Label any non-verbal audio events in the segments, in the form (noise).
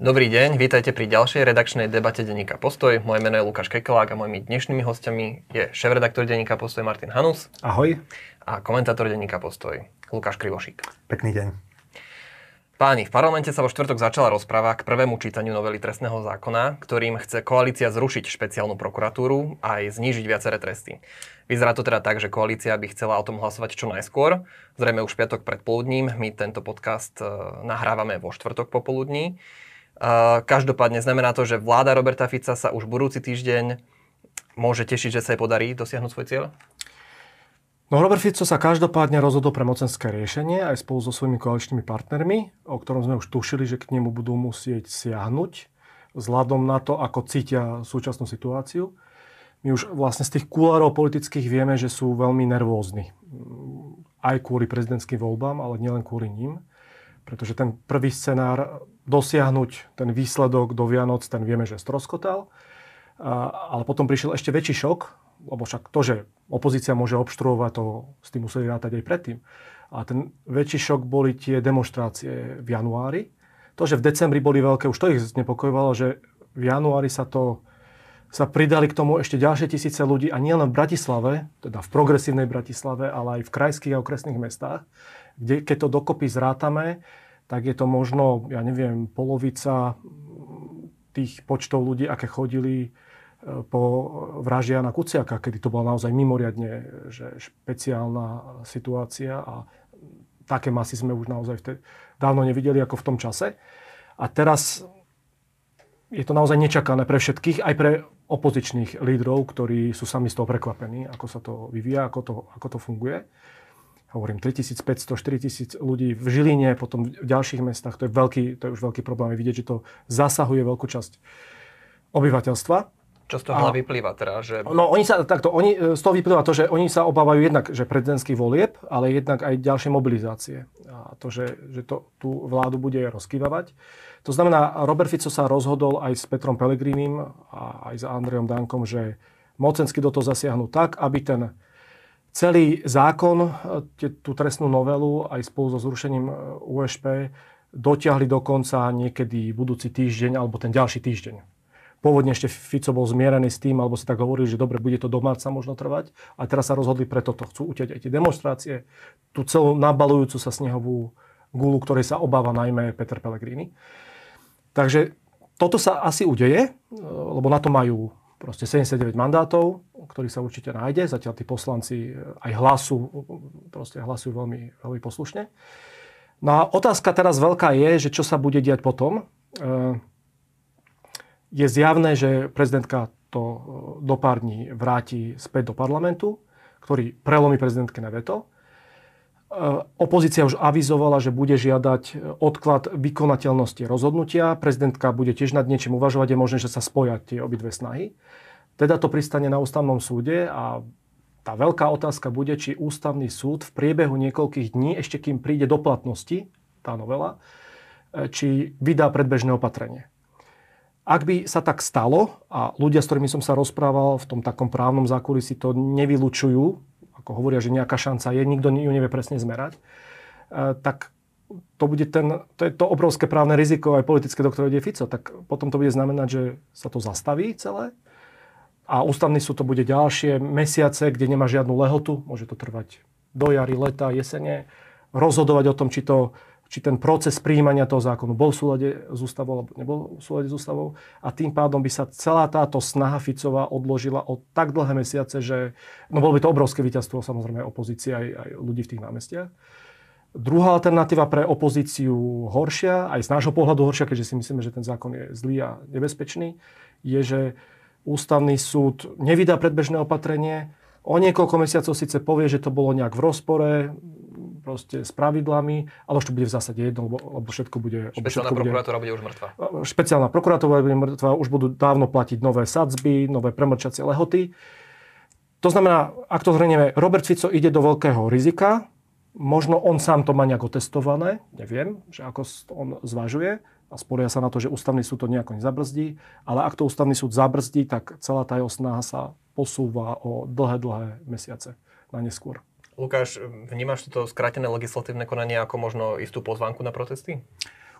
Dobrý deň, vítajte pri ďalšej redakčnej debate denníka Postoj. Moje meno je Lukáš Kekelák a mojimi dnešnými hostiami je šéf-redaktor denníka Postoj Martin Hanus. Ahoj. A komentátor denníka Postoj Lukáš Krivošík. Pekný deň. Páni, v parlamente sa vo štvrtok začala rozpráva k prvému čítaniu novely trestného zákona, ktorým chce koalícia zrušiť špeciálnu prokuratúru a aj znížiť viaceré tresty. Vyzerá to teda tak, že koalícia by chcela o tom hlasovať čo najskôr. Zrejme už piatok predpoludním. My tento podcast eh, nahrávame vo štvrtok popoludní. Každopádne znamená to, že vláda Roberta Fica sa už budúci týždeň môže tešiť, že sa jej podarí dosiahnuť svoj cieľ? No Robert Fico sa každopádne rozhodol pre mocenské riešenie aj spolu so svojimi koaličnými partnermi, o ktorom sme už tušili, že k nemu budú musieť siahnuť vzhľadom na to, ako cítia súčasnú situáciu. My už vlastne z tých kulárov politických vieme, že sú veľmi nervózni. Aj kvôli prezidentským voľbám, ale nielen kvôli ním. Pretože ten prvý scenár dosiahnuť ten výsledok do Vianoc, ten vieme, že stroskotal. Ale potom prišiel ešte väčší šok, lebo však to, že opozícia môže obštruovať, to s tým museli rátať aj predtým. A ten väčší šok boli tie demonstrácie v januári. To, že v decembri boli veľké, už to ich znepokojovalo, že v januári sa to sa pridali k tomu ešte ďalšie tisíce ľudí a nielen v Bratislave, teda v progresívnej Bratislave, ale aj v krajských a okresných mestách, kde keď to dokopy zrátame, tak je to možno, ja neviem, polovica tých počtov ľudí, aké chodili e, po vraždi Jana Kuciaka, kedy to bola naozaj mimoriadne že špeciálna situácia a také masy sme už naozaj vtedy dávno nevideli ako v tom čase. A teraz je to naozaj nečakané pre všetkých, aj pre opozičných lídrov, ktorí sú sami z toho prekvapení, ako sa to vyvíja, ako to, ako to funguje hovorím, 3500, 4000 ľudí v Žiline, potom v ďalších mestách, to je, veľký, to je už veľký problém. Vidieť, že to zasahuje veľkú časť obyvateľstva. Čo z toho ale vyplýva teda? Že... No oni sa, takto, oni, e, z toho vyplýva to, že oni sa obávajú jednak, že prezidentský volieb, ale jednak aj ďalšie mobilizácie. A to, že, že to, tú vládu bude rozkývavať. To znamená, Robert Fico sa rozhodol aj s Petrom Pelegrínim a aj s Andrejom Dankom, že mocensky do toho zasiahnu tak, aby ten celý zákon, e, tú trestnú novelu aj spolu so zrušením e, USP dotiahli do konca niekedy budúci týždeň alebo ten ďalší týždeň. Pôvodne ešte Fico bol zmierený s tým, alebo si tak hovorili, že dobre, bude to do marca možno trvať. A teraz sa rozhodli pre toto. Chcú utiať aj tie demonstrácie, tú celú nabalujúcu sa snehovú gulu, ktorej sa obáva najmä Peter Pellegrini. Takže toto sa asi udeje, e, lebo na to majú proste 79 mandátov, ktorých sa určite nájde. Zatiaľ tí poslanci aj hlasu, proste hlasujú veľmi, veľmi poslušne. No a otázka teraz veľká je, že čo sa bude diať potom. E, je zjavné, že prezidentka to do pár dní vráti späť do parlamentu, ktorý prelomí prezidentke na veto. E, opozícia už avizovala, že bude žiadať odklad vykonateľnosti rozhodnutia. Prezidentka bude tiež nad niečím uvažovať. Je možné, že sa spoja tie obidve snahy. Teda to pristane na ústavnom súde a tá veľká otázka bude, či ústavný súd v priebehu niekoľkých dní, ešte kým príde do platnosti tá novela, e, či vydá predbežné opatrenie. Ak by sa tak stalo, a ľudia, s ktorými som sa rozprával v tom takom právnom zákulisí to nevylučujú, ako hovoria, že nejaká šanca je, nikto ju nevie presne zmerať, e, tak to bude ten, to je to obrovské právne riziko aj politické, do ktorého ide Fico, tak potom to bude znamenať, že sa to zastaví celé a ústavný súd to bude ďalšie mesiace, kde nemá žiadnu lehotu, môže to trvať do jary, leta, jesene, rozhodovať o tom, či, to, či ten proces príjmania toho zákonu bol v súlade s ústavou alebo nebol v súlade s ústavou. A tým pádom by sa celá táto snaha Ficova odložila o tak dlhé mesiace, že no bolo by to obrovské víťazstvo samozrejme opozície aj, aj ľudí v tých námestiach. Druhá alternatíva pre opozíciu horšia, aj z nášho pohľadu horšia, keďže si myslíme, že ten zákon je zlý a nebezpečný, je, že ústavný súd nevydá predbežné opatrenie, o niekoľko mesiacov síce povie, že to bolo nejak v rozpore proste s pravidlami, ale už to bude v zásade jedno, lebo, lebo všetko bude... Špeciálna prokuratúra bude, bude už mŕtva. Špeciálna prokuratúra bude mŕtva, už budú dávno platiť nové sadzby, nové premrčacie lehoty. To znamená, ak to zhrnieme, Robert Fico ide do veľkého rizika, možno on sám to má nejako testované, neviem, že ako on zvažuje a sporia sa na to, že ústavný súd to nejako nezabrzdí, ale ak to ústavný súd zabrzdí, tak celá tá jeho snaha sa posúva o dlhé, dlhé mesiace na neskôr. Lukáš, vnímaš toto skrátené legislatívne konanie ako možno istú pozvánku na protesty?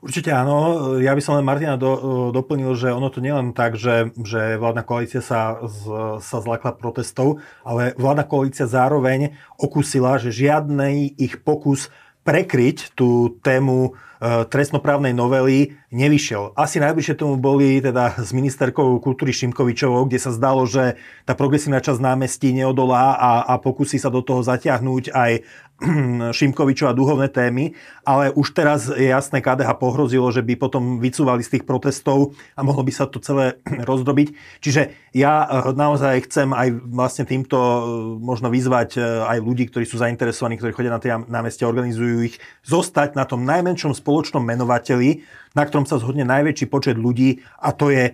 Určite áno. Ja by som len Martina do, doplnil, že ono to nielen tak, že, že vládna koalícia sa, z, sa zlakla protestov, ale vládna koalícia zároveň okusila, že žiadny ich pokus prekryť tú tému e, trestnoprávnej novely nevyšiel. Asi najbližšie tomu boli teda s ministerkou kultúry Šimkovičovou, kde sa zdalo, že tá progresívna časť námestí neodolá a, a pokusí sa do toho zatiahnuť aj (clears throat) Šimkovičov duhovné témy, ale už teraz je jasné, KDH pohrozilo, že by potom vycúvali z tých protestov a mohlo by sa to celé (clears throat) rozdrobiť. Čiže ja eh, naozaj chcem aj vlastne týmto eh, možno vyzvať eh, aj ľudí, ktorí sú zainteresovaní, ktorí chodia na tie námestia, organizujú ich, zostať na tom najmenšom spoločnom menovateli, na ktorom sa zhodne najväčší počet ľudí a to je e,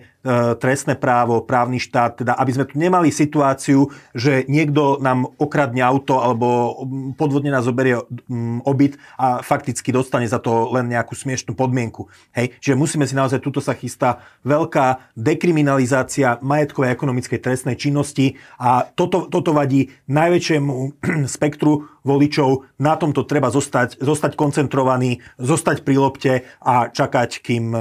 trestné právo, právny štát, teda aby sme tu nemali situáciu, že niekto nám okradne auto alebo podvodne nás zoberie obyt a fakticky dostane za to len nejakú smiešnú podmienku. Hej? Čiže musíme si naozaj, tuto sa chystá veľká dekriminalizácia majetkovej a ekonomickej trestnej činnosti a toto, toto vadí najväčšiemu (clears throat) spektru voličov. Na tomto treba zostať, zostať koncentrovaný, zostať pri lopte a čakať, kým,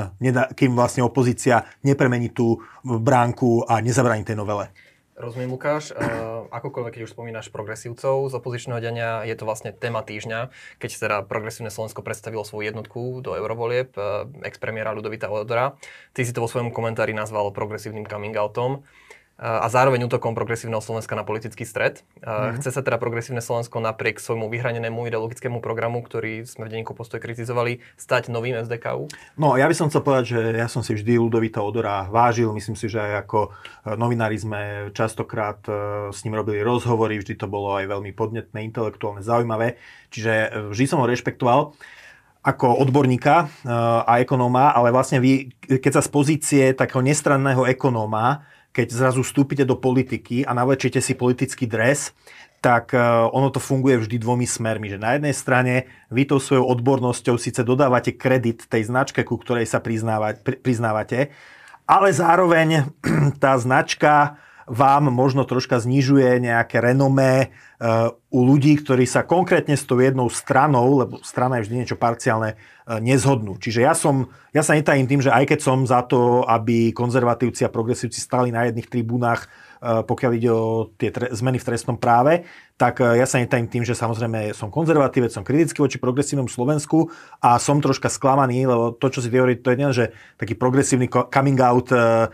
kým vlastne opozícia nepremení tú bránku a nezabráni tej novele. Rozumiem, Lukáš. Uh, akokoľvek, keď už spomínaš progresívcov z opozičného dňa, je to vlastne téma týždňa, keď teda progresívne Slovensko predstavilo svoju jednotku do eurovolieb, uh, ex-premiéra Ludovita Odora. Ty si to vo svojom komentári nazval progresívnym coming outom a zároveň útokom progresívneho Slovenska na politický stred. Mm. Chce sa teda progresívne Slovensko napriek svojmu vyhranenému ideologickému programu, ktorý sme v denníku postoj kritizovali, stať novým SDKU? No, ja by som chcel povedať, že ja som si vždy Ludovita Odora vážil. Myslím si, že aj ako e, novinári sme častokrát e, s ním robili rozhovory, vždy to bolo aj veľmi podnetné, intelektuálne, zaujímavé. Čiže e, vždy som ho rešpektoval ako odborníka a ekonóma, ale vlastne vy, keď sa z pozície takého nestranného ekonóma keď zrazu vstúpite do politiky a navlečíte si politický dres, tak e, ono to funguje vždy dvomi smermi. Že na jednej strane vy tou svojou odbornosťou síce dodávate kredit tej značke, ku ktorej sa priznávate, ale zároveň (clears throat) tá značka vám možno troška znižuje nejaké renomé uh, u ľudí, ktorí sa konkrétne s tou jednou stranou, lebo strana je vždy niečo parciálne, uh, nezhodnú. Čiže ja som, ja sa netajím tým, že aj keď som za to, aby konzervatívci a progresívci stali na jedných tribúnach Eh, pokiaľ ide o tie tre- zmeny v trestnom práve, tak eh, ja sa netajím tým, že samozrejme som konzervatívec, som kritický voči progresívnom Slovensku a som troška sklamaný, lebo to, čo si hovorí, to je nie, že taký progresívny coming out uh,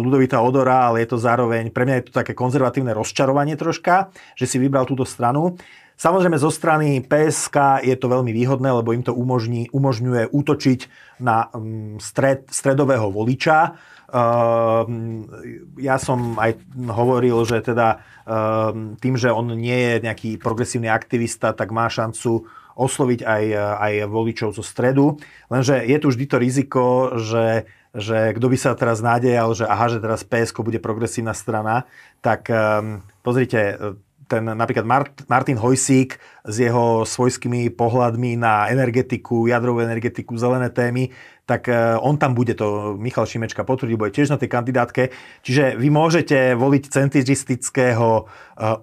Ludovita Odora, ale je to zároveň, pre mňa je to také konzervatívne rozčarovanie troška, že si vybral túto stranu. Samozrejme zo strany PSK je to veľmi výhodné, lebo im to umožní, umožňuje útočiť na um, stred, stredového voliča, ja som aj hovoril, že teda ehm, tým, že on nie je nejaký progresívny aktivista, tak má šancu osloviť aj, aj voličov zo stredu. Lenže je tu vždy to riziko, že, že kto by sa teraz nádejal, že aha, že teraz PSK bude progresívna strana, tak um, pozrite, ten napríklad Martin Hojsík s jeho svojskými pohľadmi na energetiku, jadrovú energetiku, zelené témy, tak e, on tam bude to, Michal Šimečka potvrdí, bude tiež na tej kandidátke. Čiže vy môžete voliť centristického e,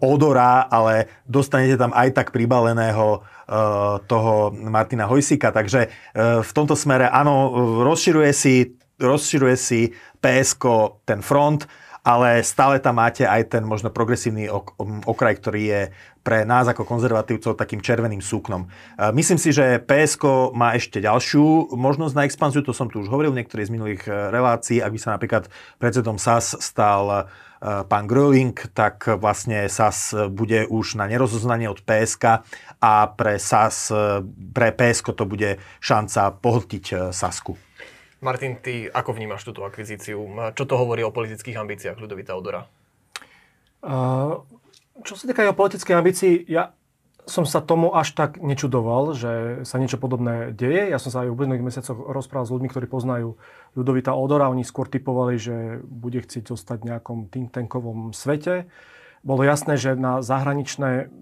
odora, ale dostanete tam aj tak pribaleného e, toho Martina Hojsíka. Takže v tomto smere áno, rozširuje si, rozširuje si PSK ten front, ale stále tam máte aj ten možno progresívny okraj, ktorý je pre nás ako konzervatívcov takým červeným súknom. Myslím si, že PSK má ešte ďalšiu možnosť na expanziu, to som tu už hovoril v niektorých z minulých e, relácií, ak by sa napríklad predsedom SAS stal e, pán Gröling, tak vlastne SAS bude už na nerozoznanie od PSK a pre SAS, e, pre PSK to bude šanca pohltiť Sasku. Martin, ty ako vnímaš túto akvizíciu? Čo to hovorí o politických ambíciách Ľudovita Odora? Čo sa týka jeho politickej ambícií, ja som sa tomu až tak nečudoval, že sa niečo podobné deje. Ja som sa aj v uplynulých mesiacoch rozprával s ľuďmi, ktorí poznajú Ľudovita Odora. Oni skôr typovali, že bude chcieť zostať v nejakom think tankovom svete bolo jasné, že na zahraničné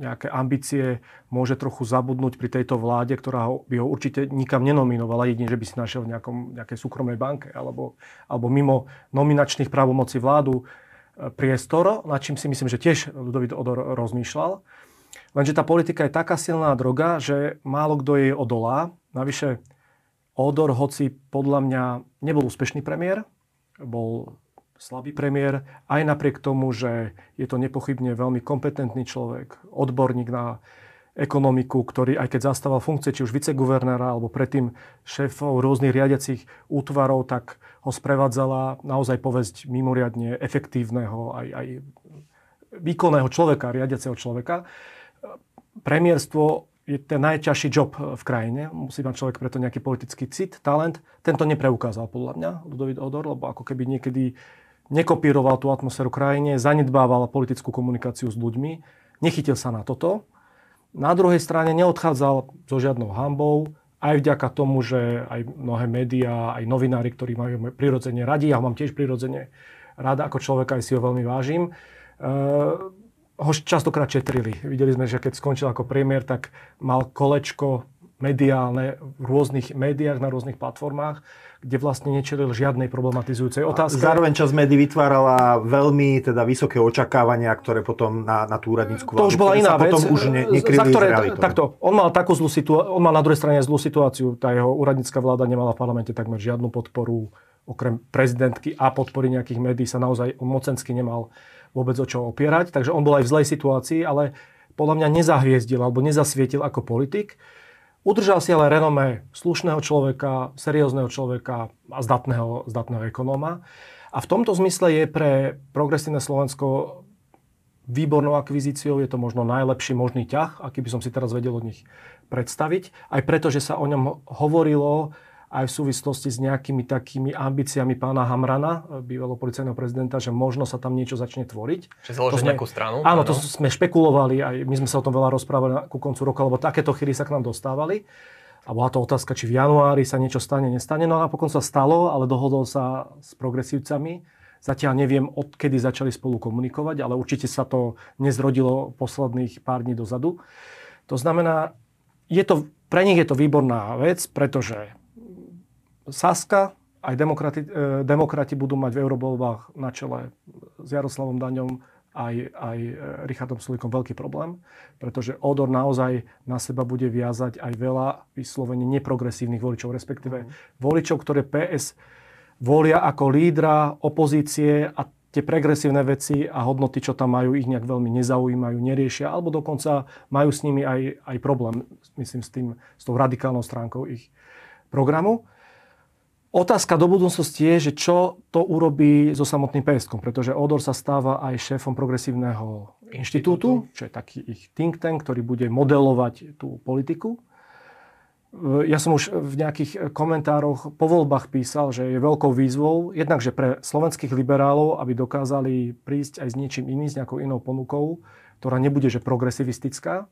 nejaké ambície môže trochu zabudnúť pri tejto vláde, ktorá ho, by ho určite nikam nenominovala, jedine, že by si našiel v nejakom, nejakej súkromnej banke alebo, alebo mimo nominačných právomocí vládu e, priestor, nad čím si myslím, že tiež Ludovít Odor rozmýšľal. Lenže tá politika je taká silná droga, že málo kto jej odolá. Navyše Odor, hoci podľa mňa nebol úspešný premiér, bol slabý premiér, aj napriek tomu, že je to nepochybne veľmi kompetentný človek, odborník na ekonomiku, ktorý aj keď zastával funkcie či už viceguvernéra alebo predtým šéfov rôznych riadiacich útvarov, tak ho sprevádzala naozaj povesť mimoriadne efektívneho aj, aj výkonného človeka, riadiaceho človeka. Premiérstvo je ten najťažší job v krajine. Musí mať človek preto nejaký politický cit, talent. Tento nepreukázal podľa mňa Ludovít Odor, lebo ako keby niekedy nekopíroval tú atmosféru krajine, zanedbával politickú komunikáciu s ľuďmi, nechytil sa na toto. Na druhej strane neodchádzal so žiadnou hambou, aj vďaka tomu, že aj mnohé médiá, aj novinári, ktorí majú prirodzene radi, ja mám tiež prirodzene rada ako človeka, aj si ho veľmi vážim, uh, ho častokrát četrili. Videli sme, že keď skončil ako premiér, tak mal kolečko mediálne v rôznych médiách, na rôznych platformách, kde vlastne nečelil žiadnej problematizujúcej otázke. Zároveň čas médií vytvárala veľmi teda vysoké očakávania, ktoré potom na, na tú úradnícku To už bola iná vec. Potom už ne, za ktoré, takto, on mal takú zlú situáciu, on mal na druhej strane zlú situáciu. Tá jeho úradnícka vláda nemala v parlamente takmer žiadnu podporu, okrem prezidentky a podpory nejakých médií sa naozaj mocensky nemal vôbec o čo opierať. Takže on bol aj v zlej situácii, ale podľa mňa nezahviezdil alebo nezasvietil ako politik. Udržal si ale renomé slušného človeka, seriózneho človeka a zdatného, zdatného ekonóma. A v tomto zmysle je pre progresívne Slovensko výbornou akvizíciou, je to možno najlepší možný ťah, aký by som si teraz vedel od nich predstaviť. Aj preto, že sa o ňom hovorilo aj v súvislosti s nejakými takými ambíciami pána Hamrana, bývalého policajného prezidenta, že možno sa tam niečo začne tvoriť. Že založiť nejakú stranu? Áno, áno, to sme špekulovali, aj my sme sa o tom veľa rozprávali ku koncu roka, lebo takéto chyry sa k nám dostávali. A bola to otázka, či v januári sa niečo stane, nestane. No a napokon sa stalo, ale dohodol sa s progresívcami. Zatiaľ neviem, odkedy začali spolu komunikovať, ale určite sa to nezrodilo posledných pár dní dozadu. To znamená, je to, pre nich je to výborná vec, pretože Saska, aj demokrati, e, demokrati budú mať v eurovoľbách na čele s Jaroslavom Daňom aj, aj e, Richardom Sulíkom veľký problém, pretože Odor naozaj na seba bude viazať aj veľa vyslovene neprogresívnych voličov, respektíve mm. voličov, ktoré PS volia ako lídra opozície a tie progresívne veci a hodnoty, čo tam majú, ich nejak veľmi nezaujímajú, neriešia, alebo dokonca majú s nimi aj, aj problém, myslím, s, tým, s tou radikálnou stránkou ich programu. Otázka do budúcnosti je, že čo to urobí so samotným PSK, pretože Odor sa stáva aj šéfom progresívneho inštitútu, čo je taký ich think tank, ktorý bude modelovať tú politiku. Ja som už v nejakých komentároch po voľbách písal, že je veľkou výzvou, jednak, že pre slovenských liberálov, aby dokázali prísť aj s niečím iným, s nejakou inou ponukou, ktorá nebude že progresivistická,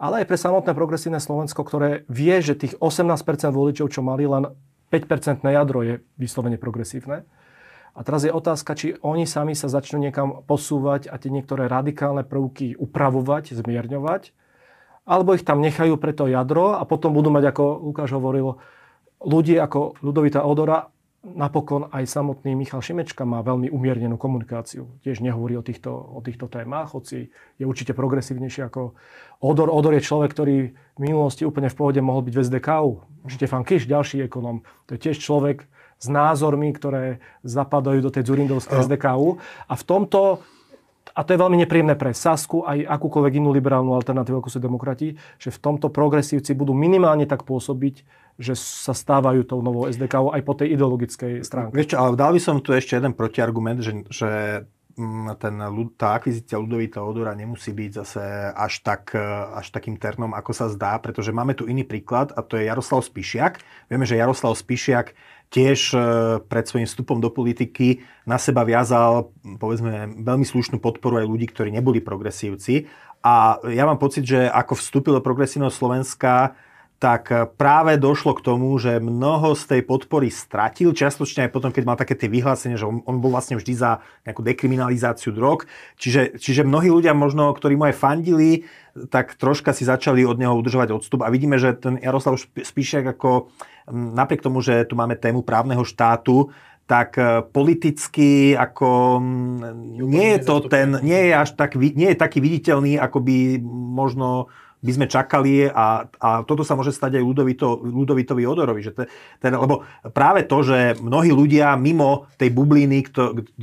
ale aj pre samotné progresívne Slovensko, ktoré vie, že tých 18% voličov, čo mali, len 5-percentné jadro je vyslovene progresívne. A teraz je otázka, či oni sami sa začnú niekam posúvať a tie niektoré radikálne prvky upravovať, zmierňovať, alebo ich tam nechajú pre to jadro a potom budú mať, ako Lukáš hovoril, ľudí ako Ludovita Odora, napokon aj samotný Michal Šimečka má veľmi umiernenú komunikáciu. Tiež nehovorí o týchto, o týchto témach, hoci je určite progresívnejší ako Odor. Odor je človek, ktorý v minulosti úplne v pohode mohol byť v SDKU. Štefan Kiš, ďalší ekonom. To je tiež človek s názormi, ktoré zapadajú do tej Zurindovskej SDKU. A v tomto a to je veľmi nepríjemné pre Sasku aj akúkoľvek inú liberálnu alternatívu, ako sú demokrati, že v tomto progresívci budú minimálne tak pôsobiť, že sa stávajú tou novou SDK aj po tej ideologickej stránke. Vieš čo, ale dal by som tu ešte jeden protiargument, že, že ten, tá akvizícia Ludovita Odora nemusí byť zase až, tak, až takým ternom, ako sa zdá, pretože máme tu iný príklad a to je Jaroslav Spišiak. Vieme, že Jaroslav Spišiak tiež e, pred svojím vstupom do politiky na seba viazal, povedzme, veľmi slušnú podporu aj ľudí, ktorí neboli progresívci. A ja mám pocit, že ako vstúpil do progresívneho Slovenska, tak práve došlo k tomu, že mnoho z tej podpory stratil, čiastočne aj potom, keď mal také tie vyhlásenie, že on, on bol vlastne vždy za nejakú dekriminalizáciu drog. Čiže, čiže mnohí ľudia možno, ktorí mu aj fandili, tak troška si začali od neho udržovať odstup. A vidíme, že ten Jaroslav Spíšek ako napriek tomu, že tu máme tému právneho štátu, tak e, politicky ako nie je to ten, nie je až tak, nie je taký viditeľný, ako by možno by sme čakali a, a toto sa môže stať aj Ludovito, Ludovitovi Odorovi. Že te, teda, lebo práve to, že mnohí ľudia mimo tej bubliny,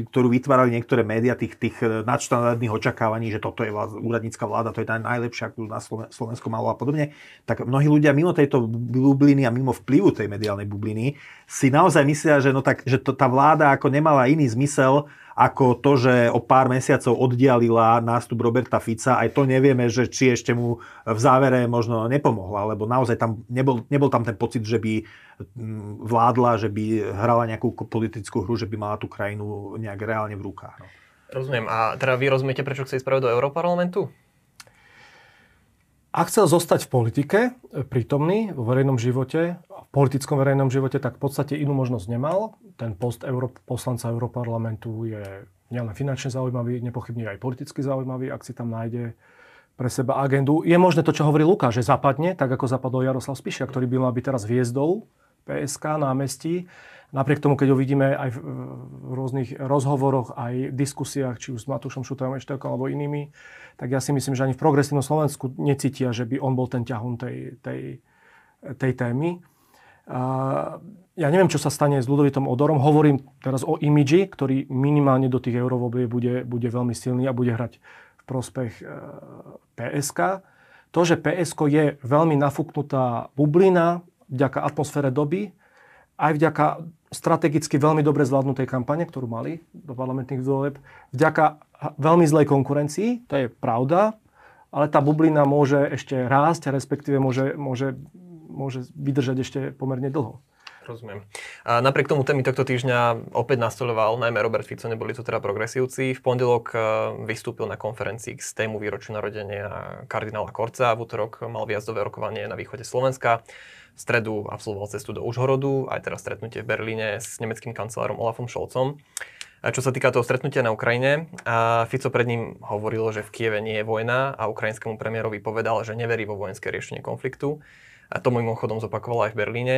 ktorú vytvárali niektoré médiá, tých, tých nadštandardných očakávaní, že toto je vlád, úradnícka vláda, to je tá najlepšia, akú na Slovensku malo a podobne, tak mnohí ľudia mimo tejto bubliny a mimo vplyvu tej mediálnej bubliny si naozaj myslia, že, no tak, že to, tá vláda ako nemala iný zmysel, ako to, že o pár mesiacov oddialila nástup Roberta Fica, aj to nevieme, že či ešte mu v závere možno nepomohla, lebo naozaj tam nebol, nebol tam ten pocit, že by mm, vládla, že by hrala nejakú politickú hru, že by mala tú krajinu nejak reálne v rukách. No. Rozumiem. A teda vy rozumiete, prečo chce ísť do Európarlamentu? Ak chcel zostať v politike, prítomný vo verejnom živote, politickom verejnom živote, tak v podstate inú možnosť nemal. Ten post Euró- poslanca Európarlamentu je nielen finančne zaujímavý, nepochybne aj politicky zaujímavý, ak si tam nájde pre seba agendu. Je možné to, čo hovorí Lukáš, že zapadne, tak ako zapadol Jaroslav Spišia, ktorý by mal byť teraz hviezdou PSK námestí. Napriek tomu, keď ho vidíme aj v, rôznych rozhovoroch, aj v diskusiách, či už s Matúšom Šutajom Eštelkom alebo inými, tak ja si myslím, že ani v progresívnom Slovensku necítia, že by on bol ten ťahun tej, tej, tej témy. Ja neviem, čo sa stane s Ludovitom Odorom. Hovorím teraz o imidži, ktorý minimálne do tých eurovolieb bude, bude veľmi silný a bude hrať v prospech e, PSK. To, že PSK je veľmi nafúknutá bublina vďaka atmosfére doby, aj vďaka strategicky veľmi dobre zvládnutej kampane, ktorú mali do parlamentných volieb, vďaka veľmi zlej konkurencii, to je pravda, ale tá bublina môže ešte rásť, respektíve môže, môže, môže vydržať ešte pomerne dlho. Rozumiem. A napriek tomu témy tohto týždňa opäť nastoľoval najmä Robert Fico, neboli to teda progresívci. V pondelok e, vystúpil na konferencii k tému výročiu narodenia kardinála Korca. V útorok mal viazdové rokovanie na východe Slovenska. V stredu absolvoval cestu do Užhorodu, aj teraz stretnutie v Berlíne s nemeckým kancelárom Olafom Scholzom. Čo sa týka toho stretnutia na Ukrajine, Fico pred ním hovoril, že v Kieve nie je vojna a ukrajinskému premiérovi povedal, že neverí vo vojenské riešenie konfliktu. A to mimochodom zopakoval aj v Berlíne.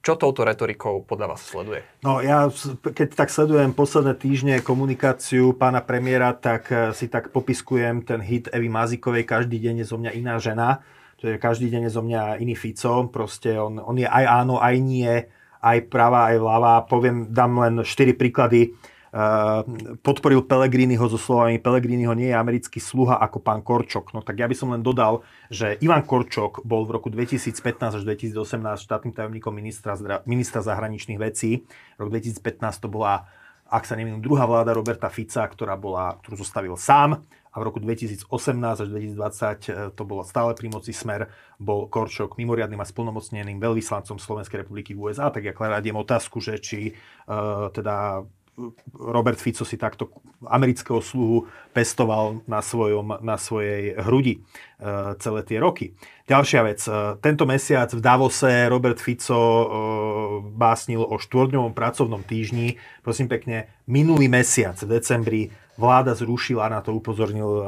Čo touto retorikou podľa vás sleduje? No ja, keď tak sledujem posledné týždne komunikáciu pána premiéra, tak eh, si tak popiskujem ten hit Evy Mazikovej Každý deň je zo mňa iná žena. To je každý deň je zo mňa iný Fico. Proste on, on je aj áno, aj nie, aj pravá, aj ľavá. Poviem, dám len 4 príklady podporil Pelegriniho so slovami Pelegriniho nie je americký sluha ako pán Korčok. No tak ja by som len dodal, že Ivan Korčok bol v roku 2015 až 2018 štátnym tajomníkom ministra, ministra zahraničných vecí. Rok 2015 to bola, ak sa neviem, druhá vláda Roberta Fica, ktorá bola, ktorú zostavil sám a v roku 2018 až 2020 e, to bolo stále pri moci Smer, bol Korčok mimoriadným a splnomocneným veľvyslancom Slovenskej republiky v USA, tak ja kladiem otázku, že či uh, teda Robert Fico si takto amerického sluhu pestoval na, svojom, na svojej hrudi e, celé tie roky. Ďalšia vec. E, tento mesiac v Davose Robert Fico e, básnil o štvorňovom pracovnom týždni. Prosím pekne, minulý mesiac v decembri vláda zrušila, na to upozornil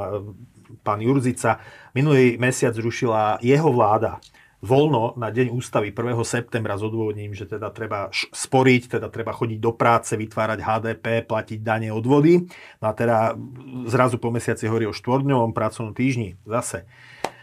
pán Jurzica, minulý mesiac zrušila jeho vláda voľno na deň ústavy 1. septembra s odôvodnením, že teda treba sporiť, teda treba chodiť do práce, vytvárať HDP, platiť dane, odvody. No a teda zrazu po mesiaci hovorí o štvordňovom pracovnom týždni zase.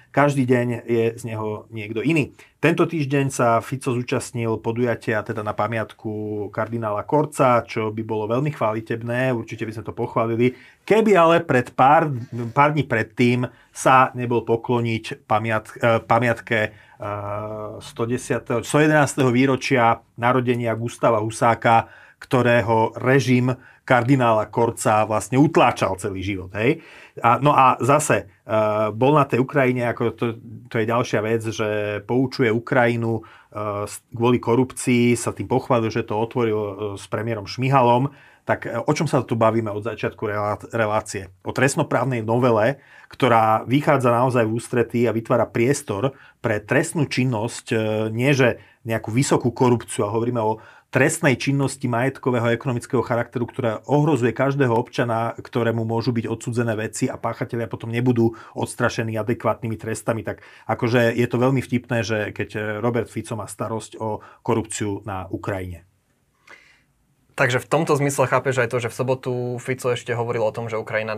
Každý deň je z neho niekto iný. Tento týždeň sa Fico zúčastnil podujatia teda na pamiatku kardinála Korca, čo by bolo veľmi chválitebné, určite by sme to pochválili. Keby ale pred pár, pár dní predtým sa nebol pokloniť pamiat, eh, pamiatke 110, 111. výročia narodenia Gustava Husáka, ktorého režim kardinála Korca vlastne utláčal celý život. Hej? A, no a zase uh, bol na tej Ukrajine, ako to, to je ďalšia vec, že poučuje Ukrajinu uh, kvôli korupcii, sa tým pochválil, že to otvoril uh, s premiérom Šmihalom, tak e, o čom sa tu bavíme od začiatku relácie? O trestnoprávnej novele, ktorá vychádza naozaj v ústretí a vytvára priestor pre trestnú činnosť, e, nie že nejakú vysokú korupciu, a hovoríme o trestnej činnosti majetkového a ekonomického charakteru, ktorá ohrozuje každého občana, ktorému môžu byť odsudzené veci a páchatelia potom nebudú odstrašení adekvátnymi trestami. Tak akože je to veľmi vtipné, že keď Robert Fico má starosť o korupciu na Ukrajine. Takže v tomto zmysle chápeš aj to, že v sobotu Fico ešte hovoril o tom, že Ukrajina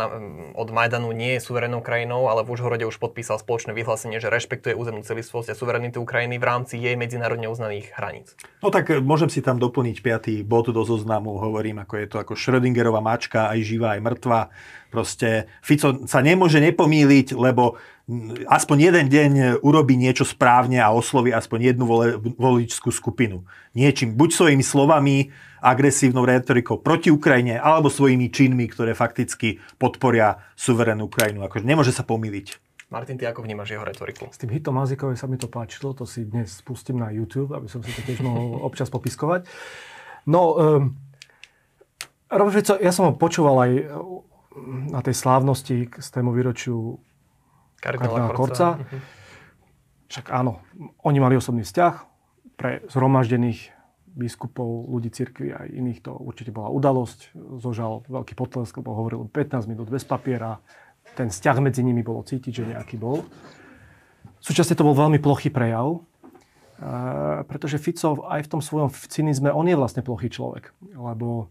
od Majdanu nie je suverénnou krajinou, ale v Užhorode už podpísal spoločné vyhlásenie, že rešpektuje územnú celistvosť a suverenitu Ukrajiny v rámci jej medzinárodne uznaných hraníc. No tak e, môžem si tam doplniť piatý bod do zoznamu, hovorím, ako je to ako Schrödingerová mačka, aj živá, aj mŕtva. Proste Fico sa nemôže nepomíliť, lebo aspoň jeden deň urobí niečo správne a osloví aspoň jednu voličskú skupinu. Niečím, buď svojimi slovami, agresívnou retorikou proti Ukrajine alebo svojimi činmi, ktoré fakticky podporia suverénnu Ukrajinu. Akože nemôže sa pomýliť. Martin, ty ako vnímaš jeho retoriku? S tým hitom Mazikovi sa mi to páčilo, to si dnes spustím na YouTube, aby som si to tiež mohol (laughs) občas popiskovať. No, um, Robert Fico, ja som ho počúval aj na tej slávnosti k tému výročiu kardinála Korca. Korca. Mhm. Však áno, oni mali osobný vzťah pre zhromaždených biskupov, ľudí cirkvi aj iných to určite bola udalosť. Zožal veľký potlesk, lebo hovoril 15 minút bez papiera. Ten vzťah medzi nimi bolo cítiť, že nejaký bol. Súčasne to bol veľmi plochý prejav, e, pretože Fico aj v tom svojom cynizme, on je vlastne plochý človek. Lebo,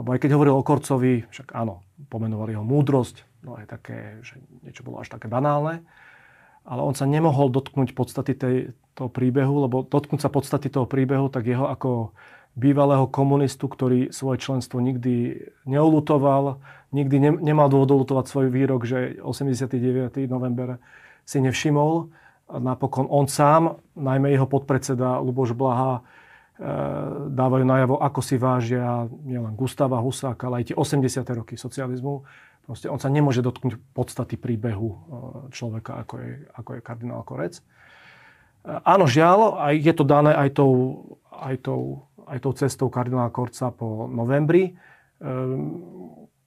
lebo aj keď hovoril o Korcovi, však áno, pomenovali ho múdrosť, no aj také, že niečo bolo až také banálne, ale on sa nemohol dotknúť podstaty tej, toho príbehu, lebo dotknúť sa podstaty toho príbehu, tak jeho ako bývalého komunistu, ktorý svoje členstvo nikdy neulutoval, nikdy ne, nemal dôvod ulutovať svoj výrok, že 89. november si nevšimol. Napokon on sám, najmä jeho podpredseda Luboš Blaha, dávajú najavo, ako si vážia nielen Gustava Husáka, ale aj tie 80. roky socializmu. Proste on sa nemôže dotknúť podstaty príbehu e, človeka, ako je, ako je kardinál Korec. Áno, žiaľ, aj je to dané aj tou, aj tou, aj tou cestou kardinála Korca po novembri.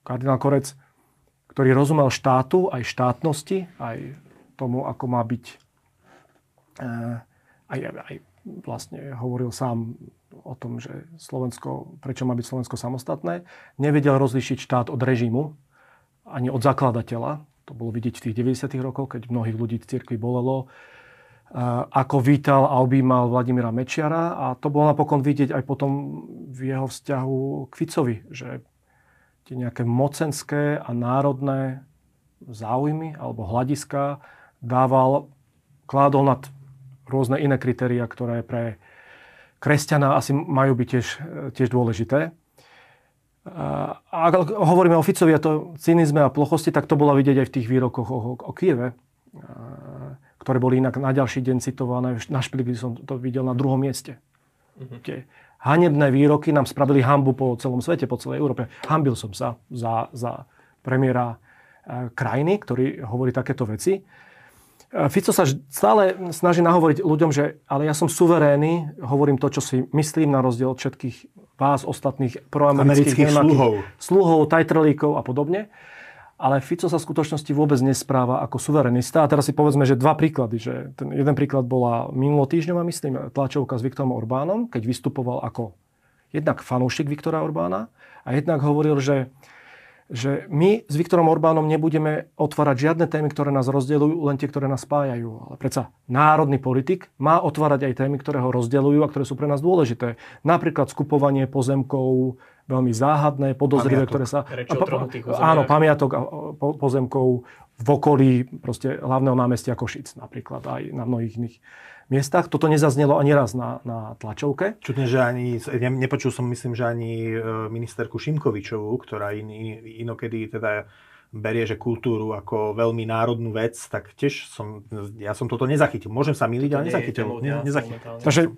Kardinál Korec, ktorý rozumel štátu, aj štátnosti, aj tomu, ako má byť, eh, aj, aj vlastne hovoril sám o tom, že Slovensko, prečo má byť Slovensko samostatné, nevedel rozlišiť štát od režimu, ani od zakladateľa. To bolo vidieť v tých 90. rokoch, keď mnohých ľudí v cirkvi bolelo, ako vítal a objímal Vladimíra Mečiara a to bolo napokon vidieť aj potom v jeho vzťahu k Ficovi, že tie nejaké mocenské a národné záujmy alebo hľadiska dával, kládol nad rôzne iné kritéria, ktoré pre kresťana asi majú byť tiež, tiež dôležité. A ak hovoríme o Ficovi a to cynizme a plochosti, tak to bolo vidieť aj v tých výrokoch o, o Kieve ktoré boli inak na ďalší deň citované. Na špilky som to videl na druhom mieste. Mm-hmm. Tie hanebné výroky nám spravili hambu po celom svete, po celej Európe. Hambil som sa za, za premiéra e, krajiny, ktorý hovorí takéto veci. Fico sa stále snaží nahovoriť ľuďom, že ale ja som suverénny, hovorím to, čo si myslím na rozdiel od všetkých vás, ostatných proamerických sluhov. sluhov, tajtrlíkov a podobne ale Fico sa v skutočnosti vôbec nespráva ako suverenista. A teraz si povedzme, že dva príklady. Že ten jeden príklad bola minulotýždňová, myslím, tlačovka s Viktorom Orbánom, keď vystupoval ako jednak fanúšik Viktora Orbána a jednak hovoril, že že my s Viktorom Orbánom nebudeme otvárať žiadne témy, ktoré nás rozdeľujú, len tie, ktoré nás spájajú. Ale predsa národný politik má otvárať aj témy, ktoré ho rozdeľujú a ktoré sú pre nás dôležité. Napríklad skupovanie pozemkov, veľmi záhadné, podozrivé, ktoré sa... áno, pamiatok a po, pozemkov v okolí proste hlavného námestia Košic napríklad aj na mnohých iných miestach. Toto nezaznelo ani raz na, na tlačovke. Čudne, že ani, ne, nepočul som, myslím, že ani e, ministerku Šimkovičovú, ktorá in, in, inokedy teda berie, že kultúru ako veľmi národnú vec, tak tiež som, ja som toto nezachytil. Môžem sa miliť, ale nezachytil. Ne, nezachytil. Takže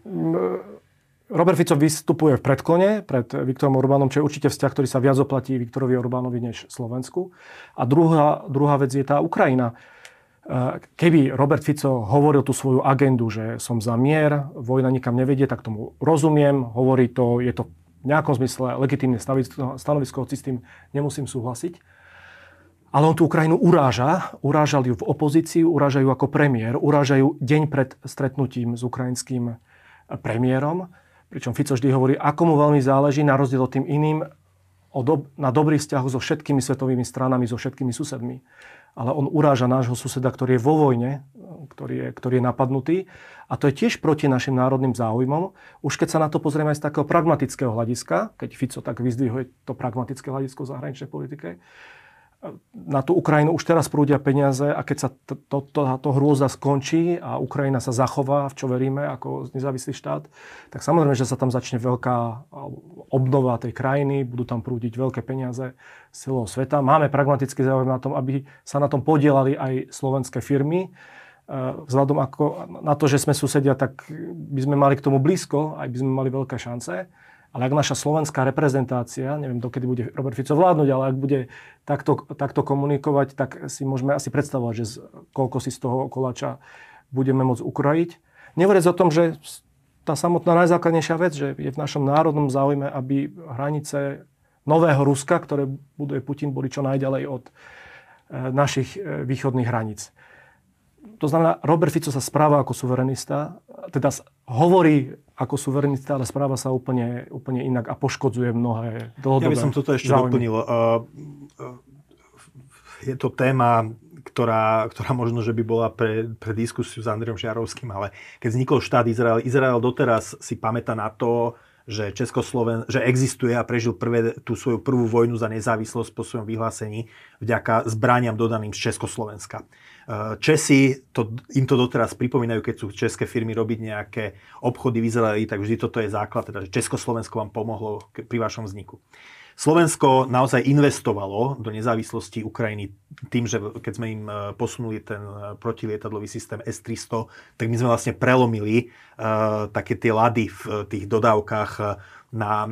Robert Fico vystupuje v predklone pred Viktorom Orbánom, čo je určite vzťah, ktorý sa viac oplatí Viktorovi Orbánovi než Slovensku. A druhá, druhá vec je tá Ukrajina. E, keby Robert Fico hovoril tú svoju agendu, že som za mier, vojna nikam nevedie, tak tomu rozumiem, hovorí to, je to nejakom zmysle legitímne stanovisko, hoci s tým nemusím súhlasiť. Ale on tú Ukrajinu uráža, urážal ju v opozícii, urážajú ako premiér, urážajú deň pred stretnutím s ukrajinským premiérom. Pričom Fico vždy hovorí, ako mu veľmi záleží, na rozdiel od tým iným, o do, na dobrých vzťahoch so všetkými svetovými stranami, so všetkými susedmi. Ale on uráža nášho suseda, ktorý je vo vojne, ktorý je, ktorý je napadnutý. A to je tiež proti našim národným záujmom. Už keď sa na to pozrieme aj z takého pragmatického hľadiska, keď Fico tak vyzdvihuje to pragmatické hľadisko v zahraničnej politike, na tú Ukrajinu už teraz prúdia peniaze a keď sa to, to, táto hrôza skončí a Ukrajina sa zachová, v čo veríme, ako nezávislý štát, tak samozrejme, že sa tam začne veľká obnova tej krajiny, budú tam prúdiť veľké peniaze z celého sveta. Máme pragmatický záujem na tom, aby sa na tom podielali aj slovenské firmy. E, vzhľadom ako na to, že sme susedia, tak by sme mali k tomu blízko, aj by sme mali veľké šance. Ale ak naša slovenská reprezentácia, neviem, dokedy bude Robert Fico vládnuť, ale ak bude takto, takto komunikovať, tak si môžeme asi predstavovať, že z, koľko si z toho koláča budeme môcť ukrojiť. Nehovoriac o tom, že tá samotná najzákladnejšia vec, že je v našom národnom záujme, aby hranice nového Ruska, ktoré buduje Putin, boli čo najďalej od e, našich e, východných hraníc. To znamená, Robert Fico sa správa ako suverenista, teda hovorí ako suverenista, ale správa sa úplne, úplne inak a poškodzuje mnohé dlhodobé Ja by som toto ešte záujmy. doplnil. Uh, uh, je to téma, ktorá, ktorá možno, že by bola pre, pre diskusiu s Andrejom Žiarovským, ale keď vznikol štát Izrael, Izrael doteraz si pamätá na to, že Českosloven, že existuje a prežil prvé, tú svoju prvú vojnu za nezávislosť po svojom vyhlásení vďaka zbraniam dodaným z Československa. Eh, Česi, to, im to doteraz pripomínajú, keď sú české firmy robiť nejaké obchody v Izraeli, tak vždy toto je základ, teda, že Československo vám pomohlo pri vašom vzniku. Slovensko naozaj investovalo do nezávislosti Ukrajiny tým, že keď sme im eh, posunuli ten eh, protilietadlový systém S-300, tak my sme vlastne prelomili uh, také tie lady v tých dodávkach na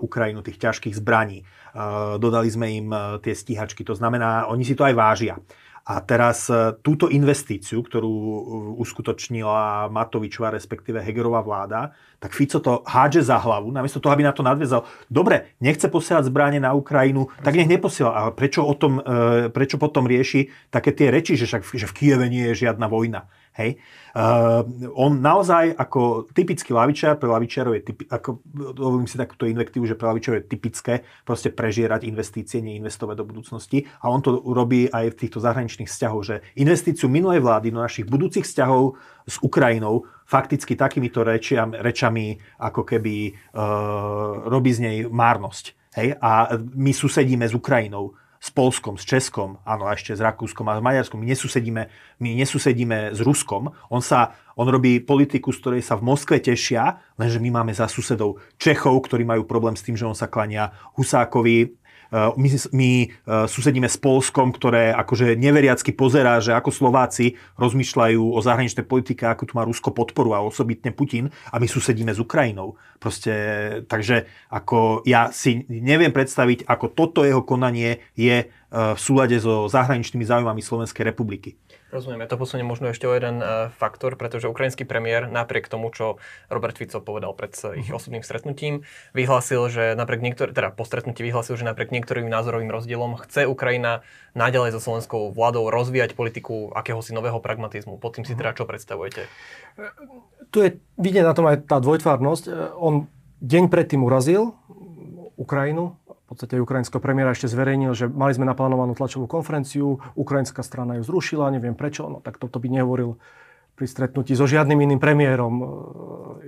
Ukrajinu, tých ťažkých zbraní. Uh, dodali sme im tie stíhačky, to znamená, oni si to aj vážia. A teraz e, túto investíciu, ktorú e, uskutočnila Matovičová, respektíve Hegerová vláda, tak Fico to hádže za hlavu, namiesto toho, aby na to nadviezal. Dobre, nechce posielať zbranie na Ukrajinu, tak nech neposiela. Ale prečo, o tom, e, prečo potom rieši také tie reči, že, však, že v Kieve nie je žiadna vojna? Hej. Uh, on naozaj ako typický lavičiar, pre lavičiarov je typi, ako, dovolím si takúto invektívu, že pre lavičiarov je typické proste prežierať investície, neinvestovať do budúcnosti. A on to robí aj v týchto zahraničných vzťahoch, že investíciu minulej vlády do našich budúcich vzťahov s Ukrajinou fakticky takýmito rečiam, rečami ako keby uh, robí z nej márnosť. Hej? A my susedíme s Ukrajinou s Polskom, s Českom, áno, a ešte s Rakúskom a s Maďarskom. My nesusedíme, my nesusedíme s Ruskom. On, sa, on robí politiku, z ktorej sa v Moskve tešia, lenže my máme za susedov Čechov, ktorí majú problém s tým, že on sa klania Husákovi, my, my eh, susedíme s Polskom, ktoré akože neveriacky pozerá, že ako Slováci rozmýšľajú o zahraničnej politike, ako tu má Rusko podporu a osobitne Putin a my susedíme s Ukrajinou. Proste, takže ako ja si neviem predstaviť, ako toto jeho konanie je eh, v súlade so zahraničnými záujmami Slovenskej republiky. Rozumiem, ja to posuniem možno ešte o jeden uh, faktor, pretože ukrajinský premiér napriek tomu, čo Robert Fico povedal pred uh, ich mhm. osobným stretnutím, vyhlásil, že napriek niektor- teda po stretnutí vyhlásil, že napriek niektorým názorovým rozdielom chce Ukrajina naďalej so slovenskou vládou rozvíjať politiku akéhosi nového pragmatizmu. Pod tým si teda mhm. čo predstavujete? Tu je vidieť na tom aj tá dvojtvárnosť. On deň predtým urazil Ukrajinu, podstate ukrajinského premiéra ešte zverejnil, že mali sme naplánovanú tlačovú konferenciu, ukrajinská strana ju zrušila, neviem prečo, no tak toto by nehovoril pri stretnutí so žiadnym iným premiérom. E,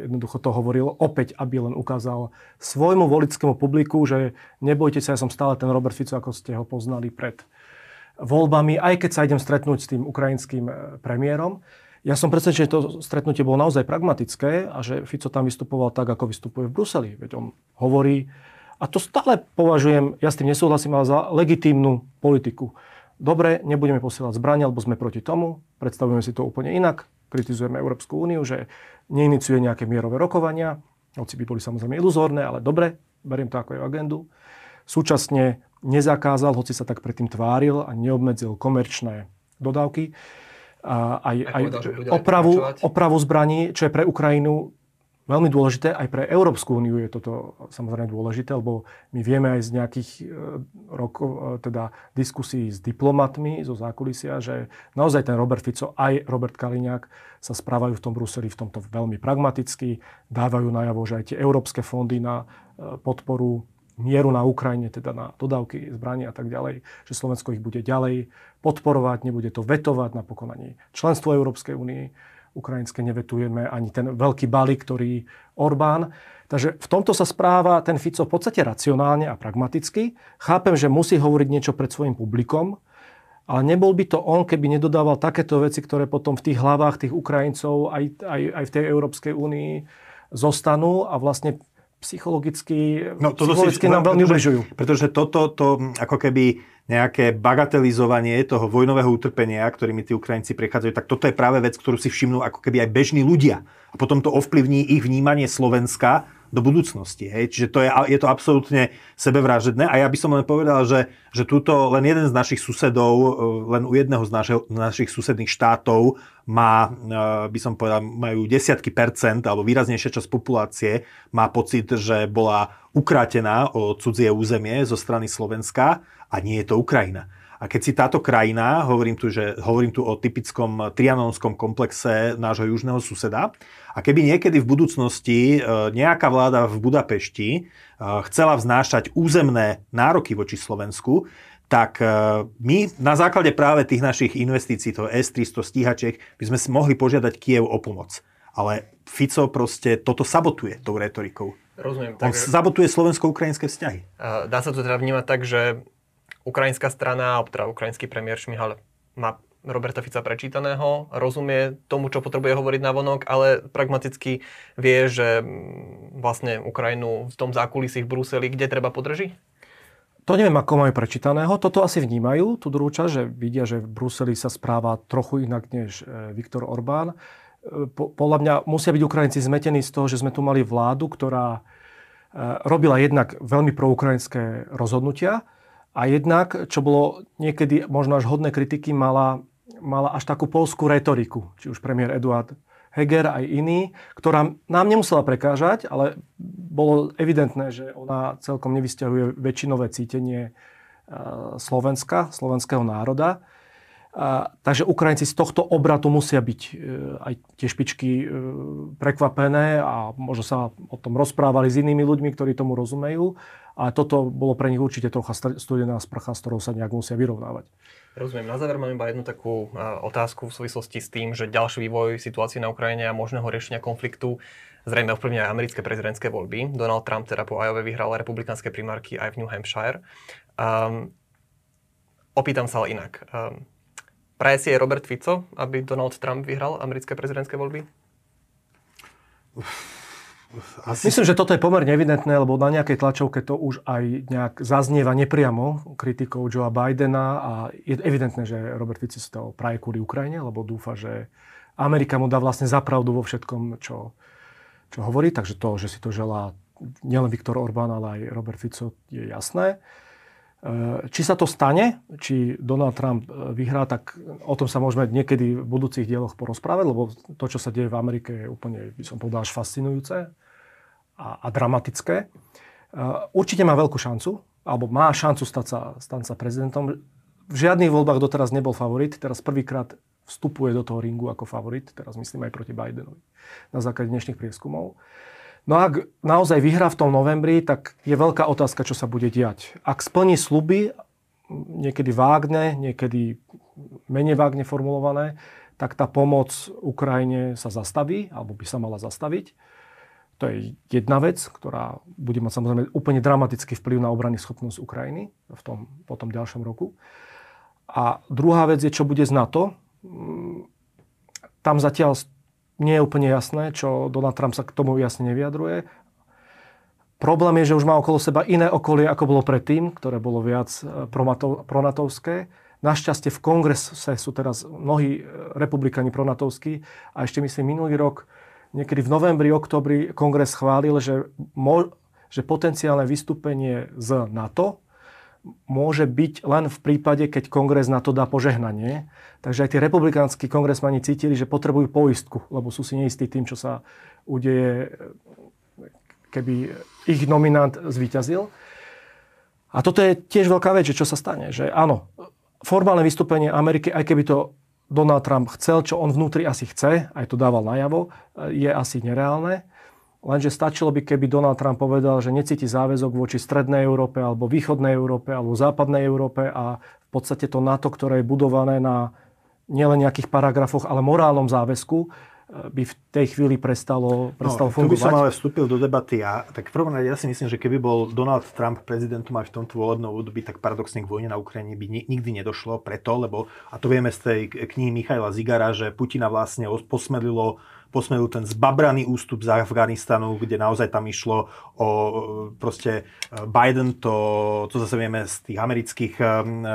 jednoducho to hovoril opäť, aby len ukázal svojmu volickému publiku, že nebojte sa, ja som stále ten Robert Fico, ako ste ho poznali pred voľbami, aj keď sa idem stretnúť s tým ukrajinským e, premiérom. Ja som presvedčený, že to stretnutie bolo naozaj pragmatické a že Fico tam vystupoval tak, ako vystupuje v Bruseli. Veď on hovorí a to stále považujem, ja s tým nesúhlasím, ale za legitímnu politiku. Dobre, nebudeme posielať zbrania, lebo sme proti tomu, predstavujeme si to úplne inak, kritizujeme Európsku úniu, že neiniciuje nejaké mierové rokovania, hoci by boli samozrejme iluzórne, ale dobre, beriem to ako aj agendu. Súčasne nezakázal, hoci sa tak predtým tváril a neobmedzil komerčné dodávky, a aj, aj, aj opravu, opravu zbraní, čo je pre Ukrajinu veľmi dôležité, aj pre Európsku úniu je toto samozrejme dôležité, lebo my vieme aj z nejakých e, rokov, e, teda diskusí s diplomatmi zo zákulisia, že naozaj ten Robert Fico aj Robert Kaliňák sa správajú v tom Bruseli v tomto veľmi pragmaticky, dávajú najavo, že aj tie európske fondy na e, podporu mieru na Ukrajine, teda na dodávky zbraní a tak ďalej, že Slovensko ich bude ďalej podporovať, nebude to vetovať na pokonanie členstvo Európskej únie ukrajinské nevetujeme ani ten veľký balík, ktorý Orbán. Takže v tomto sa správa ten Fico v podstate racionálne a pragmaticky. Chápem, že musí hovoriť niečo pred svojim publikom, ale nebol by to on, keby nedodával takéto veci, ktoré potom v tých hlavách tých Ukrajincov aj, aj, aj v tej Európskej únii zostanú a vlastne psychologicky, no, psychologicky si, nám veľmi ubližujú. Pretože toto to ako keby nejaké bagatelizovanie toho vojnového utrpenia, ktorými tí Ukrajinci prechádzajú, tak toto je práve vec, ktorú si všimnú ako keby aj bežní ľudia. A potom to ovplyvní ich vnímanie Slovenska do budúcnosti. Hej? Čiže to je, je to absolútne sebevražedné. A ja by som len povedal, že, že túto len jeden z našich susedov, e, len u jedného z našich, našich susedných štátov má, e, by som povedal, majú desiatky percent, alebo výraznejšia časť populácie má pocit, že bola ukrátená o cudzie územie zo strany Slovenska nie je to Ukrajina. A keď si táto krajina, hovorím tu, že, hovorím tu o typickom trianonskom komplexe nášho južného suseda, a keby niekedy v budúcnosti e, nejaká vláda v Budapešti e, chcela vznášať územné nároky voči Slovensku, tak e, my na základe práve tých našich investícií, toho S-300 stíhačiek, by sme si mohli požiadať Kiev o pomoc. Ale Fico proste toto sabotuje tou retorikou. Rozumiem. On tak, sabotuje slovensko-ukrajinské vzťahy. Dá sa to teda vnímať tak, že ukrajinská strana, teda ukrajinský premiér Šmihal má Roberta Fica prečítaného, rozumie tomu, čo potrebuje hovoriť na vonok, ale pragmaticky vie, že mm, vlastne Ukrajinu v tom zákulisí v Bruseli, kde treba podrží? To neviem, ako majú prečítaného. Toto asi vnímajú, tú druhú časť, že vidia, že v Bruseli sa správa trochu inak než e, Viktor Orbán. E, podľa mňa musia byť Ukrajinci zmetení z toho, že sme tu mali vládu, ktorá e, robila jednak veľmi proukrajinské rozhodnutia, a jednak, čo bolo niekedy možno až hodné kritiky, mala, mala až takú polskú retoriku, či už premiér Eduard Heger aj iný, ktorá nám nemusela prekážať, ale bolo evidentné, že ona celkom nevysťahuje väčšinové cítenie e, Slovenska, slovenského národa. A, takže Ukrajinci z tohto obratu musia byť e, aj tie špičky e, prekvapené a možno sa o tom rozprávali s inými ľuďmi, ktorí tomu rozumejú. A toto bolo pre nich určite trocha studená sprcha, s ktorou sa nejak musia vyrovnávať. Rozumiem. Na záver mám iba jednu takú otázku v súvislosti s tým, že ďalší vývoj situácie na Ukrajine a možného riešenia konfliktu zrejme ovplyvňuje aj americké prezidentské voľby. Donald Trump teda po Iowa vyhral republikánske primárky aj v New Hampshire. Um, opýtam sa ale inak. Um, praje si aj Robert Fico, aby Donald Trump vyhral americké prezidentské voľby? Asi... Myslím, že toto je pomerne evidentné, lebo na nejakej tlačovke to už aj nejak zaznieva nepriamo kritikou Joea Bidena a je evidentné, že Robert Fico sa to praje kvôli Ukrajine, lebo dúfa, že Amerika mu dá vlastne zapravdu vo všetkom, čo, čo hovorí, takže to, že si to želá nielen Viktor Orbán, ale aj Robert Fico je jasné. E, či sa to stane, či Donald Trump e, vyhrá, tak o tom sa môžeme niekedy v budúcich dieloch porozprávať, lebo to, čo sa deje v Amerike, je úplne, by som povedal, až fascinujúce a, a dramatické. E, určite má veľkú šancu, alebo má šancu stať sa, stať sa prezidentom. V žiadnych voľbách doteraz nebol favorit, teraz prvýkrát vstupuje do toho ringu ako favorit, teraz myslím aj proti Bidenovi, na základe dnešných prieskumov. No ak naozaj vyhrá v tom novembri, tak je veľká otázka, čo sa bude diať. Ak splní sluby, niekedy vágne, niekedy menej vágne formulované, tak tá pomoc Ukrajine sa zastaví, alebo by sa mala zastaviť. To je jedna vec, ktorá bude mať samozrejme úplne dramatický vplyv na obrany schopnosť Ukrajiny v tom, po tom ďalšom roku. A druhá vec je, čo bude z NATO. Tam zatiaľ nie je úplne jasné, čo Donald Trump sa k tomu jasne nevyjadruje. Problém je, že už má okolo seba iné okolie, ako bolo predtým, ktoré bolo viac e, pronatovské. Našťastie v kongrese sú teraz mnohí e, republikani pronatovskí a ešte myslím minulý rok, niekedy v novembri, oktobri kongres chválil, že, mo, že potenciálne vystúpenie z NATO môže byť len v prípade, keď kongres na to dá požehnanie. Takže aj tí republikánsky kongresmani cítili, že potrebujú poistku, lebo sú si neistí tým, čo sa udeje, keby ich nominant zvíťazil. A toto je tiež veľká vec, že čo sa stane. Že áno, formálne vystúpenie Ameriky, aj keby to Donald Trump chcel, čo on vnútri asi chce, aj to dával najavo, je asi nereálne. Lenže stačilo by, keby Donald Trump povedal, že necíti záväzok voči Strednej Európe, alebo Východnej Európe, alebo Západnej Európe a v podstate to NATO, ktoré je budované na nielen nejakých paragrafoch, ale morálnom záväzku, by v tej chvíli prestalo, prestalo no, fungovať. Tu by som ale vstúpil do debaty ja. Tak v prvom rade ja si myslím, že keby bol Donald Trump prezidentom aj v tomto volebnom období, tak paradoxne k vojne na Ukrajine by nikdy nedošlo preto, lebo, a to vieme z tej knihy Michaila Zigara, že Putina vlastne posmedlilo posmelil ten zbabraný ústup z Afganistanu, kde naozaj tam išlo o proste e, Biden, to, to zase vieme z tých amerických um,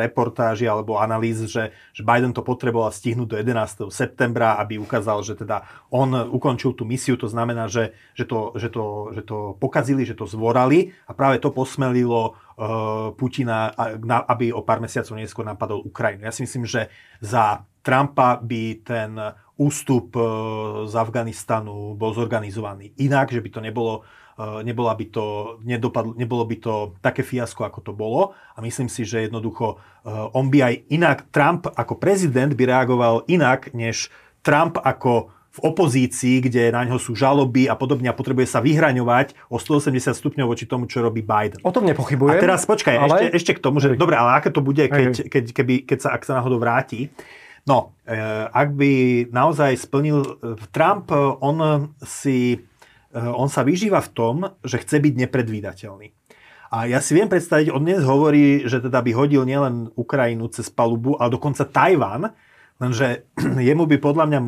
reportáží alebo analýz, že, že Biden to potreboval stihnúť do 11. septembra, aby ukázal, že teda on ukončil tú misiu, to znamená, že, že, to, že, to, že to pokazili, že to zvorali a práve to posmelilo uh, Putina, aby o pár mesiacov neskôr napadol Ukrajinu. Ja si myslím, že za Trumpa by ten ústup e, z Afganistanu bol zorganizovaný inak, že by to nebolo, e, nebola by to, nedopadlo, nebolo by to také fiasko, ako to bolo. A myslím si, že jednoducho e, on by aj inak, Trump ako prezident by reagoval inak, než Trump ako v opozícii, kde na ňo sú žaloby a podobne a potrebuje sa vyhraňovať o 180 stupňov voči tomu, čo robí Biden. O tom nepochybujem. A teraz počkaj, ale... ešte, ešte k tomu, že dobre, ale aké to bude, keď, keď, keby, keď sa, ak sa náhodou vráti. No, e, ak by naozaj splnil e, Trump, e, on si on sa vyžíva v tom, že chce byť nepredvídateľný. A ja si viem predstaviť, on dnes hovorí, že teda by hodil nielen Ukrajinu cez palubu, ale dokonca Tajván, lenže (clears throat) jemu by podľa mňa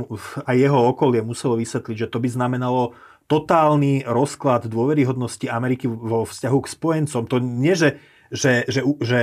aj jeho okolie muselo vysvetliť, že to by znamenalo totálny rozklad dôveryhodnosti Ameriky vo vzťahu k spojencom. To nie, že, že, že, že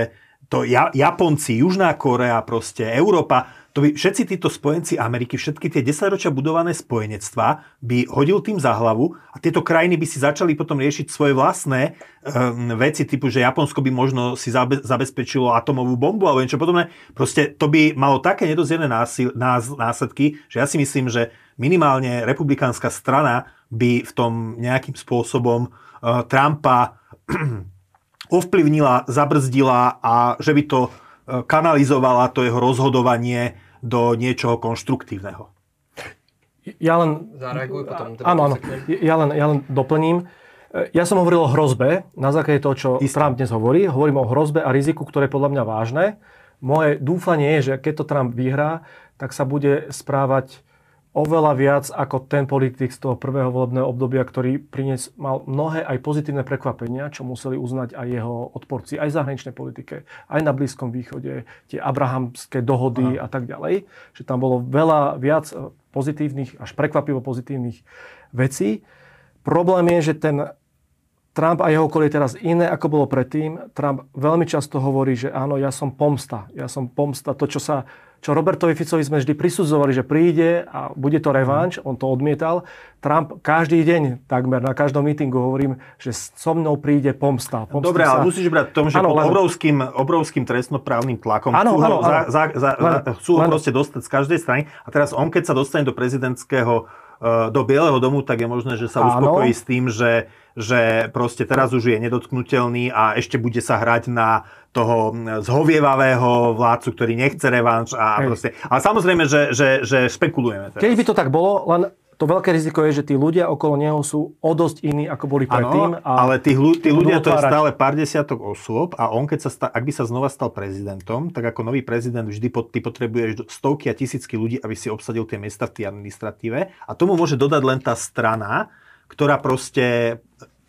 to Japonci, Južná Korea, proste Európa, to by všetci títo spojenci Ameriky, všetky tie 10 ročia budované spojenectva by hodil tým za hlavu a tieto krajiny by si začali potom riešiť svoje vlastné um, veci, typu, že Japonsko by možno si zabe- zabezpečilo atomovú bombu alebo niečo podobné. Proste to by malo také nedozierné násil- nás- následky, že ja si myslím, že minimálne republikánska strana by v tom nejakým spôsobom uh, Trumpa (clears throat) ovplyvnila, zabrzdila a že by to kanalizovala to jeho rozhodovanie do niečoho konštruktívneho. Ja len... Zareaguj potom. Teda áno, áno. Ja len, ja len doplním. Ja som hovoril o hrozbe, na základe toho, čo Isté. Trump dnes hovorí. Hovorím o hrozbe a riziku, ktoré je podľa mňa vážne. Moje dúfanie je, že keď to Trump vyhrá, tak sa bude správať oveľa viac ako ten politik z toho prvého volebného obdobia, ktorý prinies, mal mnohé aj pozitívne prekvapenia, čo museli uznať aj jeho odporci, aj v zahraničnej politike, aj na Blízkom východe, tie abrahamské dohody Aha. a tak ďalej. Že tam bolo veľa viac pozitívnych, až prekvapivo pozitívnych vecí. Problém je, že ten Trump a jeho okolie teraz iné, ako bolo predtým. Trump veľmi často hovorí, že áno, ja som pomsta. Ja som pomsta. To, čo sa čo Robertovi Ficovi sme vždy prisudzovali, že príde a bude to revanš, on to odmietal. Trump každý deň, takmer na každom mítingu hovorím, že so mnou príde pomsta. pomsta Dobre, sa... ale musíš brať tom, že ano, pod len... obrovským, obrovským trestnoprávnym tlakom ano, chcú, ano, ho, za, za, za, len, chcú ho proste dostať z každej strany. A teraz on, keď sa dostane do prezidentského do Bieleho domu, tak je možné, že sa uspokojí s tým, že že proste teraz už je nedotknutelný a ešte bude sa hrať na toho zhovievavého vládcu, ktorý nechce revanš a proste... Ale samozrejme, že, že, že špekulujeme. Teraz. Keď by to tak bolo, len to veľké riziko je, že tí ľudia okolo neho sú o dosť iní, ako boli predtým. Ano, ale tí, tí ľudia to je stále pár desiatok osôb a on, keď sa sta, ak by sa znova stal prezidentom, tak ako nový prezident vždy pot, ty potrebuješ stovky a tisícky ľudí, aby si obsadil tie miesta v tej administratíve a tomu môže dodať len tá strana, ktorá proste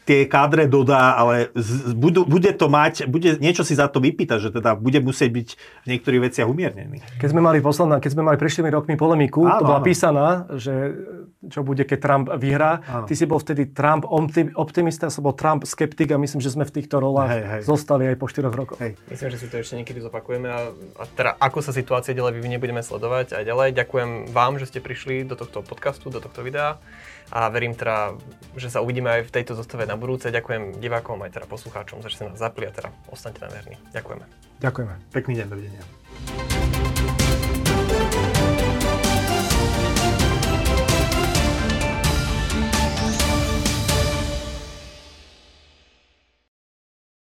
tie kádre dodá, ale z, budú, bude to mať, bude niečo si za to vypýtať, že teda bude musieť byť v niektorých veciach umiernený. Keď sme mali posledná, keď sme mali prešlými rokmi polemiku, áno, to bola áno. písaná, že čo bude, keď Trump vyhrá. Áno. Ty si bol vtedy Trump optim- optimista, som bol Trump skeptik a myslím, že sme v týchto rolách Hej, hej. zostali aj po 4 rokoch. Hej. Myslím, že si to ešte niekedy zopakujeme a, a teda ako sa situácia ďalej vyvinie, budeme sledovať aj ďalej. Ďakujem vám, že ste prišli do tohto podcastu, do tohto videa a verím teda, že sa uvidíme aj v tejto zostave na budúce. Ďakujem divákom aj teda poslucháčom, že ste nás zapli a teda ostaňte nám verní. Ďakujeme. Ďakujeme. Pekný deň, dovidenia.